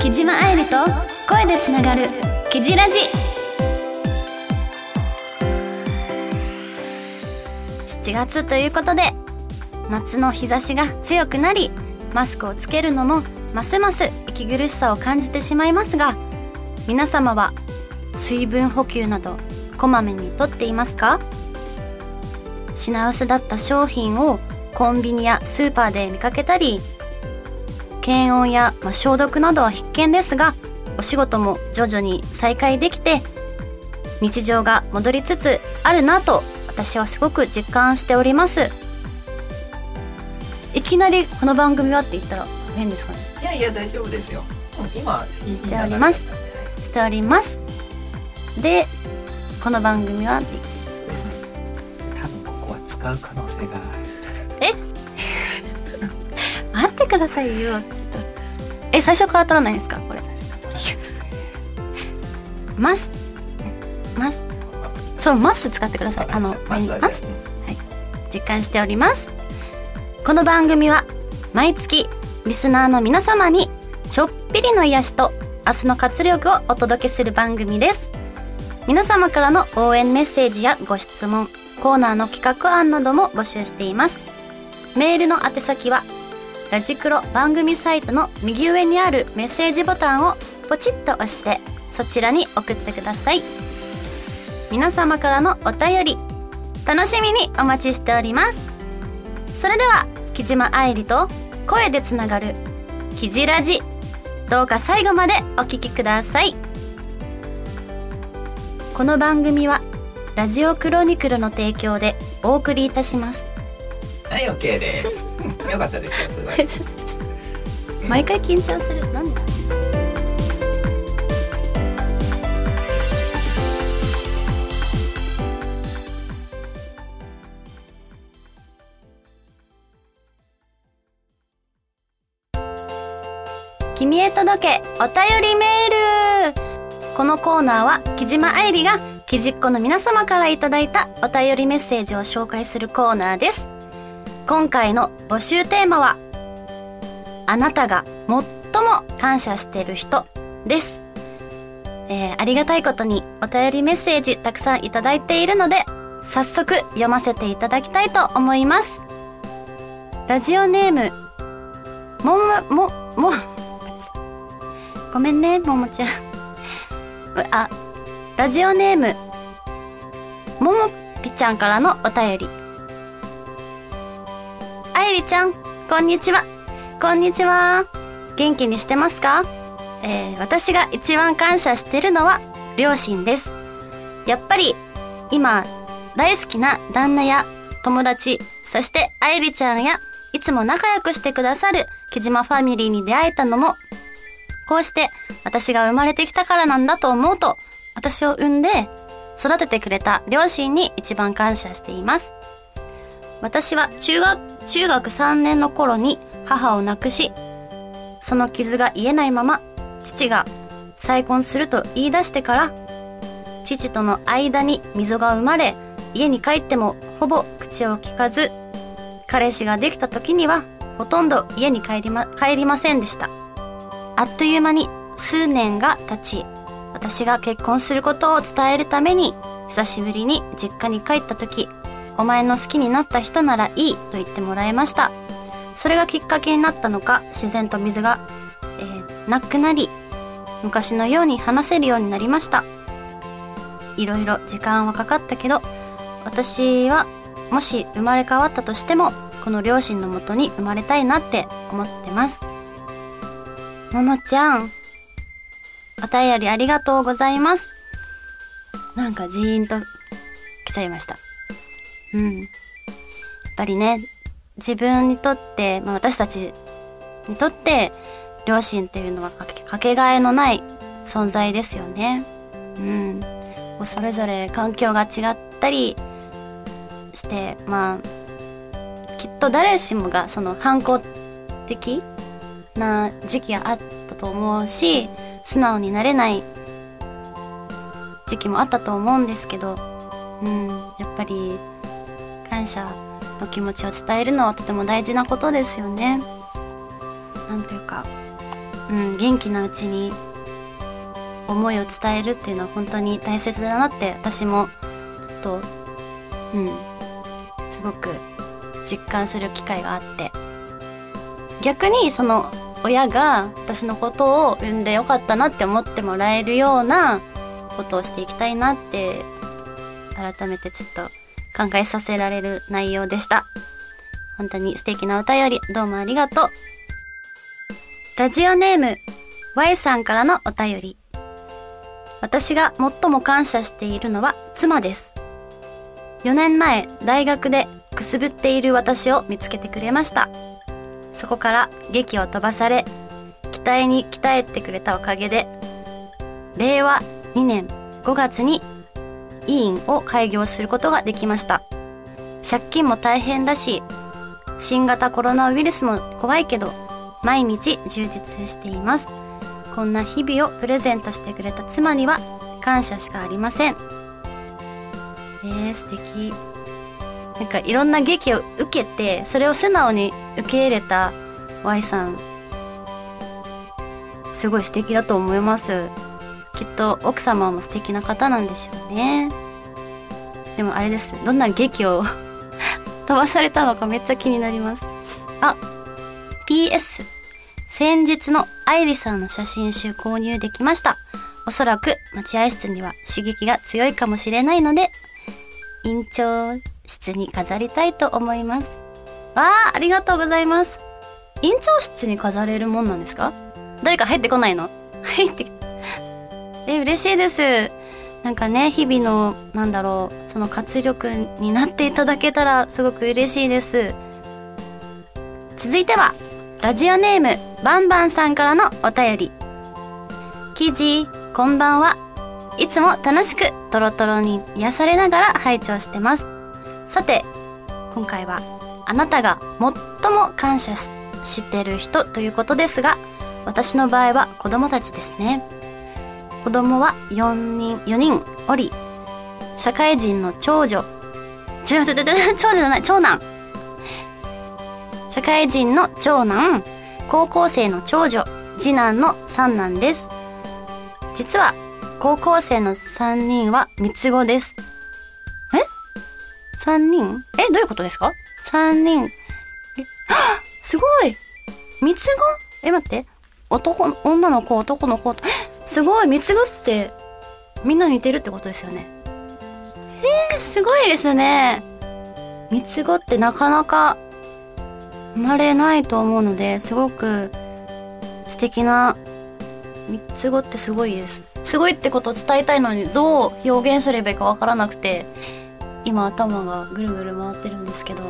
木島愛理と声でつながる「キジラジ」7月ということで夏の日差しが強くなりマスクをつけるのもますます息苦しさを感じてしまいますが皆様は水分補給などこまめにとっていますか？品薄だった商品をコンビニやスーパーで見かけたり検温や、まあ、消毒などは必見ですがお仕事も徐々に再開できて日常が戻りつつあるなと私はすごく実感しております。いきなりこの番組はって言ったら変ですかね？いやいや大丈夫ですよ。今いいしておりますしております。でこの番組はそうですね。多分ここは使う可能性がくださいよちょっと。え最初から取らないんですかこれ？マスマス？そうマス使ってください。あのマスはマス実感しております。この番組は毎月リスナーの皆様にちょっぴりの癒しと明日の活力をお届けする番組です。皆様からの応援メッセージやご質問コーナーの企画案なども募集しています。メールの宛先はラジクロ番組サイトの右上にあるメッセージボタンをポチッと押してそちらに送ってください。皆様からのお便り楽しみにお待ちしております。それでは木島愛理と声でつながる「キジラジ」どうか最後までお聞きください。この番組はラジオクロニクルの提供でお送りいたします。はい OK です。よかったですよすごい。毎回緊張する。なんで君へ届けお便りメール。このコーナーは木島愛理がきじっ子の皆様からいただいたお便りメッセージを紹介するコーナーです。今回の募集テーマはあなたが最も感謝している人です、えーありがたいことにお便りメッセージたくさんいただいているので早速読ませていただきたいと思います。ラジオネームもももも ごめんねももちゃん。うあラジオネームももぴちゃんからのお便り。あゆりちゃんこんにちは。こんにちは。元気にしてますか？えー私が一番感謝してるのは両親です。やっぱり今大好きな旦那や友達そしてあゆりちゃんやいつも仲良くしてくださる木島ファミリーに出会えたのもこうして私が生まれてきたからなんだと思うと私を産んで育ててくれた両親に一番感謝しています。私は中学中学3年の頃に母を亡くしその傷が癒えないまま父が再婚すると言い出してから父との間に溝が生まれ家に帰ってもほぼ口を聞かず彼氏ができた時にはほとんど家に帰りま帰りませんでした。あっという間に数年が経ち私が結婚することを伝えるために久しぶりに実家に帰った時お前の好きになった人ならいいと言ってもらいました。それがきっかけになったのか自然と水が、えーなくなり昔のように話せるようになりました。いろいろ時間はかかったけど私はもし生まれ変わったとしてもこの両親のもとに生まれたいなって思ってます。ももちゃんお便りありがとうございます。なんかジーンと来ちゃいました。うん。やっぱりね自分にとって、まあ、私たちにとって両親っていうのはかけがえのない存在ですよね。うん。それぞれ環境が違ったりしてまあきっと誰しもがその反抗的な時期があったと思うし素直になれない時期もあったと思うんですけど、うん、やっぱり感謝の気持ちを伝えるのはとても大事なことですよね。なんというかうん、元気なうちに思いを伝えるっていうのは本当に大切だなって私もちょっとうんすごく実感する機会があって逆にその親が私のことを産んでよかったなって思ってもらえるようなことをしていきたいなって改めてちょっと考えさせられる内容でした。本当に素敵なお便りどうもありがとう。ラジオネーム Y さんからのお便り。私が最も感謝しているのは妻です。4年前大学でくすぶっている私を見つけてくれました。そこから劇を飛ばされ期待に鍛えてくれたおかげで令和2年5月に委員を開業することができました。借金も大変だし新型コロナウイルスも怖いけど毎日充実しています。こんな日々をプレゼントしてくれた妻には感謝しかありません。えー、素敵。なんかいろんな劇を受けてそれを素直に受け入れた Y さん。すごい素敵だと思います。きっと奥様も素敵な方なんでしょうね。でもあれです。どんな劇を 飛ばされたのかめっちゃ気になります。あ PS 先日の愛理さんの写真集購入できました。おそらく待合室には刺激が強いかもしれないので院長室に飾りたいと思います。わあありがとうございます。院長室に飾れるもんなんですか？誰か入ってこないの？入ってえ嬉しいです。なんかね日々のなんだろうその活力になっていただけたらすごく嬉しいです。続いてはラジオネームバンバンさんからのお便り。記事こんばんは。いつも楽しくトロトロに癒されながら拝聴してます。さて今回はあなたが最も感謝ししてる人ということですが私の場合は子供たちですね。子供は4人4人おり社会人の長女。違う違う違う長女じゃない長男。社会人の長男高校生の長女。次男の三男です。実は高校生の3人は三つ子です。え？三人？えどういうことですか？三人。え？は すごい！三つ子？え待って。男女の子男の子。と、え？すごい三つ子ってみんな似てるってことですよね。えー、すごいですね。三つ子ってなかなか生まれないと思うのですごく素敵な三つ子ってすごいです。すごいってことを伝えたいのにどう表現すればいいかわからなくて今頭がぐるぐる回ってるんですけど。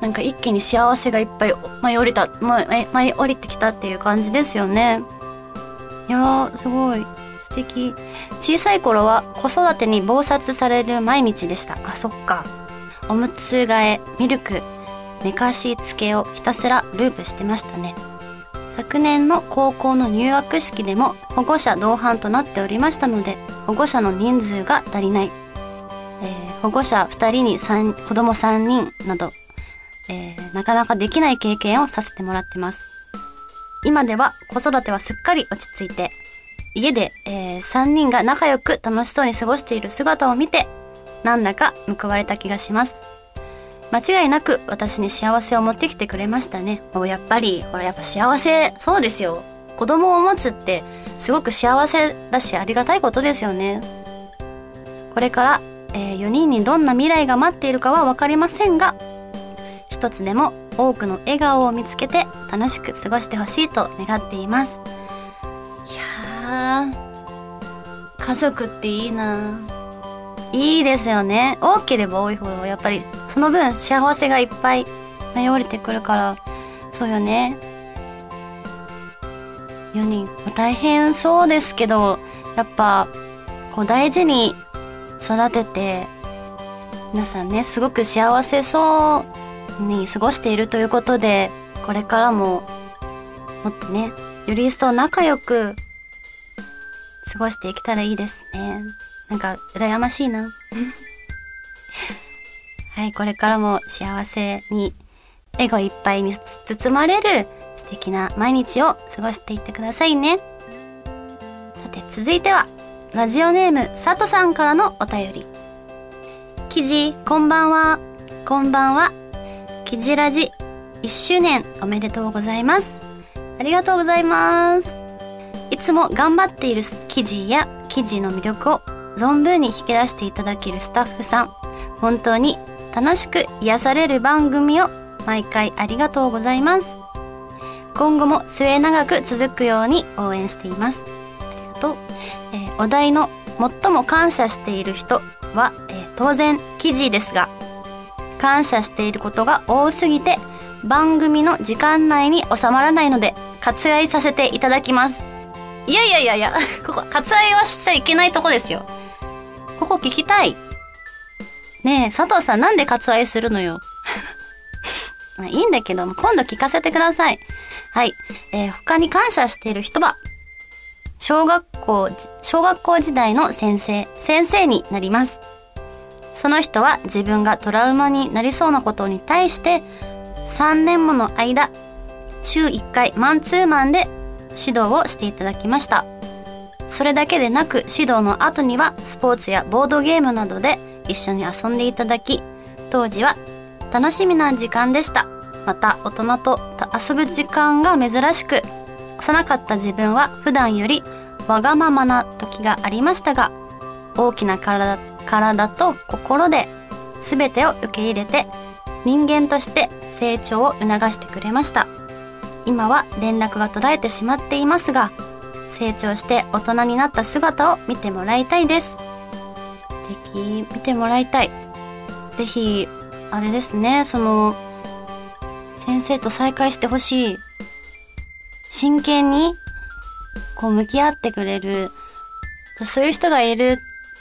なんか一気に幸せがいっぱい舞い降りた舞い降りてきたっていう感じですよねいやーすごい。素敵。小さい頃は子育てに忙殺される毎日でした。あそっか。おむつ替えミルク寝かしつけをひたすらループしてましたね。昨年の高校の入学式でも保護者同伴となっておりましたので保護者の人数が足りない、えー、保護者2人に3子供3人など、えー、なかなかできない経験をさせてもらってます今では子育てはすっかり落ち着いて家で、えー、3人が仲良く楽しそうに過ごしている姿を見てなんだか報われた気がします。間違いなく私に幸せを持ってきてくれましたね。もうやっぱりほらやっぱ幸せそうですよ。子供を持つってすごく幸せだしありがたいことですよね。これから、えー、4人にどんな未来が待っているかは分かりませんが一つでも多くの笑顔を見つけて楽しく過ごしてほしいと願っています。いや家族っていいな。いいですよね。多ければ多いほどやっぱりその分幸せがいっぱい舞い降りてくるからそうよね。4人。大変そうですけどやっぱこう大事に育てて皆さんねすごく幸せそう。に過ごしているということでこれからももっとねより一層仲良く過ごしていけたらいいですね。なんか羨ましいな。はいこれからも幸せに笑顔いっぱいに包まれる素敵な毎日を過ごしていってくださいね。さて続いてはラジオネーム佐藤さんからのお便り。記事こんばんは。こんばんは記事ラジ。1周年おめでとうございます。ありがとうございます。いつも頑張っている記事や記事の魅力を存分に引き出していただけるスタッフさん。本当に楽しく癒される番組を毎回ありがとうございます。今後も末永く続くように応援しています。ありがとう、えーお題の最も感謝している人は、えー当然記事ですが感謝していることが多すぎて番組の時間内に収まらないので割愛させていただきます。いやいやいやいや ここ割愛はしちゃいけないとこですよ。ここ聞きたい。ねえ佐藤さんなんで割愛するのよ。いいんだけど今度聞かせてください。はい、えー他に感謝している人は小学校小学校時代の先生先生になります。その人は自分がトラウマになりそうなことに対して3年もの間週1回マンツーマンで指導をしていただきました。それだけでなく指導の後にはスポーツやボードゲームなどで一緒に遊んでいただき当時は楽しみな時間でした。また大人と遊ぶ時間が珍しく幼かった自分は普段よりわがままな時がありましたが大きな体体と心で全てを受け入れて人間として成長を促してくれました。今は連絡が途絶えてしまっていますが成長して大人になった姿を見てもらいたいです。素敵。見てもらいたい。ぜひあれですね。その先生と再会してほしい。真剣にこう向き合ってくれる。そういう人がいる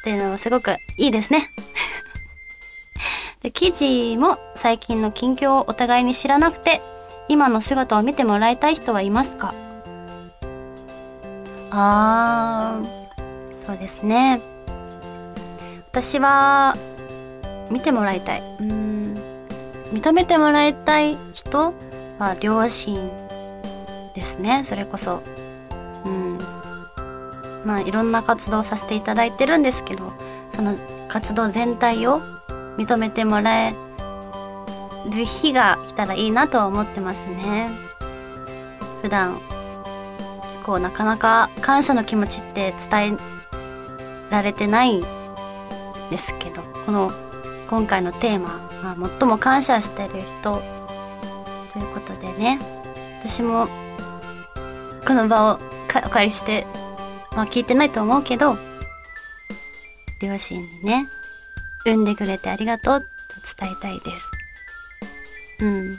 っていうのはすごくいいですね。で記事も最近の近況をお互いに知らなくて今の姿を見てもらいたい人はいますか？あー。そうですね。私は見てもらいたい。うん。認めてもらいたい人は両親ですね。それこそ。うんまあいろんな活動をさせていただいてるんですけどその活動全体を認めてもらえる日が来たらいいなとは思ってますね。普段こうなかなか感謝の気持ちって伝えられてないんですけどこの今回のテーマ、まあ、最も感謝してる人ということでね。私もこの場をお借りして、まあ、聞いてないと思うけど両親にね産んでくれてありがとうと伝えたいです。うん。や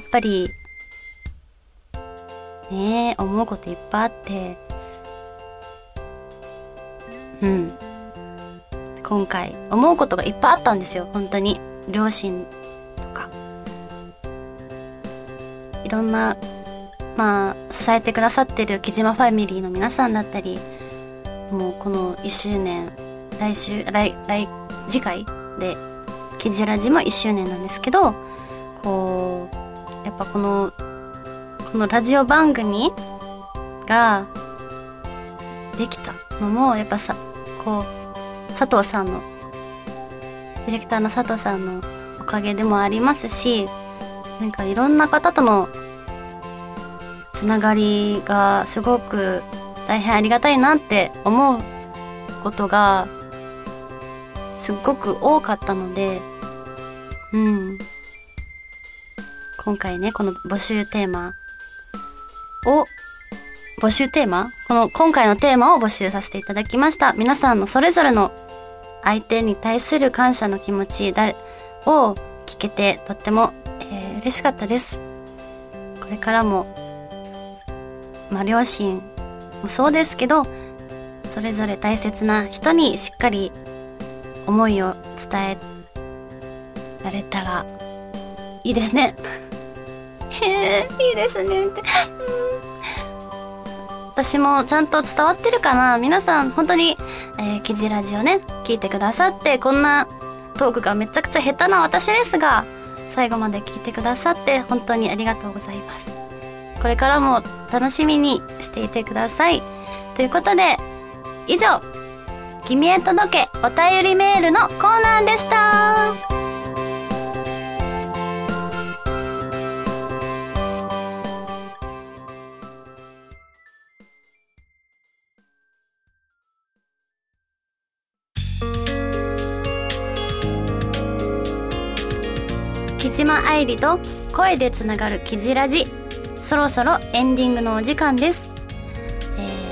っぱりねえ思うこといっぱいあってうん。今回思うことがいっぱいあったんですよ本当に。両親とか。いろんなまあ支えてくださってる木島ファミリーの皆さんだったりもうこの1周年来週来来次回でキジラジも1周年なんですけどこうやっぱこのこのラジオ番組ができたのもやっぱさこう佐藤さんのディレクターの佐藤さんのおかげでもありますしなんかいろんな方とのつながりがすごく大変ありがたいなって思うことがすっごく多かったのでうん。今回ねこの募集テーマを募集テーマ？この今回のテーマを募集させていただきました。皆さんのそれぞれの相手に対する感謝の気持ちを聞けてとっても、えー嬉しかったです。これからもまあ両親もそうですけどそれぞれ大切な人にしっかり思いを伝えられたらいいですね。へえいいですねって。私もちゃんと伝わってるかな？皆さん本当に、えー、キジラジオね聞いてくださってこんなトークがめちゃくちゃ下手な私ですが最後まで聞いてくださって本当にありがとうございますこれからも楽しみにしていてください。ということで以上「君へ届けお便りメール」のコーナーでした。木島愛理と声でつながるキジラジ。そろそろエンディングのお時間です、えー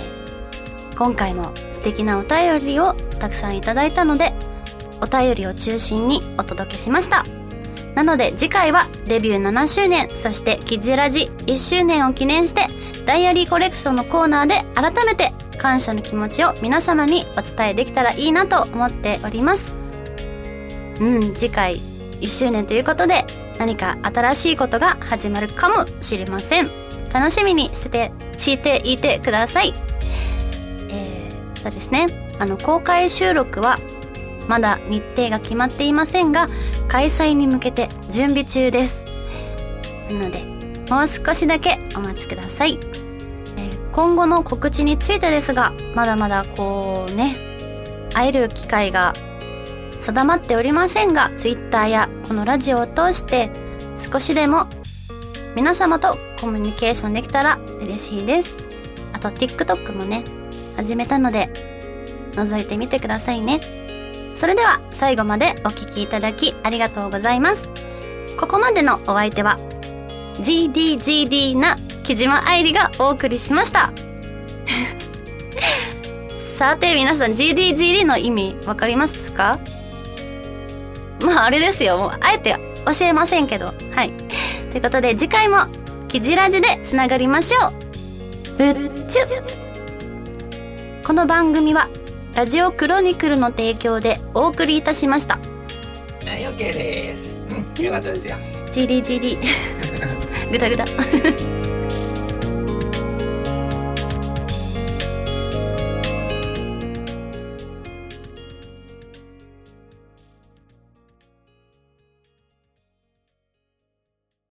今回も素敵なお便りをたくさんいただいたのでお便りを中心にお届けしました。なので次回はデビュー7周年そしてキジラジ1周年を記念してダイアリーコレクションのコーナーで改めて感謝の気持ちを皆様にお伝えできたらいいなと思っております。うん次回1周年ということで何か新しいことが始まるかもしれません。楽しみにしててしていてください。えー、そうですね。あの公開収録はまだ日程が決まっていませんが開催に向けて準備中です。なのでもう少しだけお待ちください、えー今後の告知についてですがまだまだこうね会える機会が定まっておりませんが Twitter やこのラジオを通して少しでも皆様とコミュニケーションできたら嬉しいです。あと TikTok もね始めたので覗いてみてくださいね。それでは最後までお聴きいただきありがとうございます。ここまでのお相手は GDGD な木島愛理がお送りしました。さて皆さん GDGD の意味わかりますか？まああれですよ。もうあえて教えませんけど。はい。ということで次回もキジラジでつながりましょう。ぶっちゅ。この番組はラジオクロニクルの提供でお送りいたしました。はい OK です。うんよかったですよ。GDGD ぐだぐだ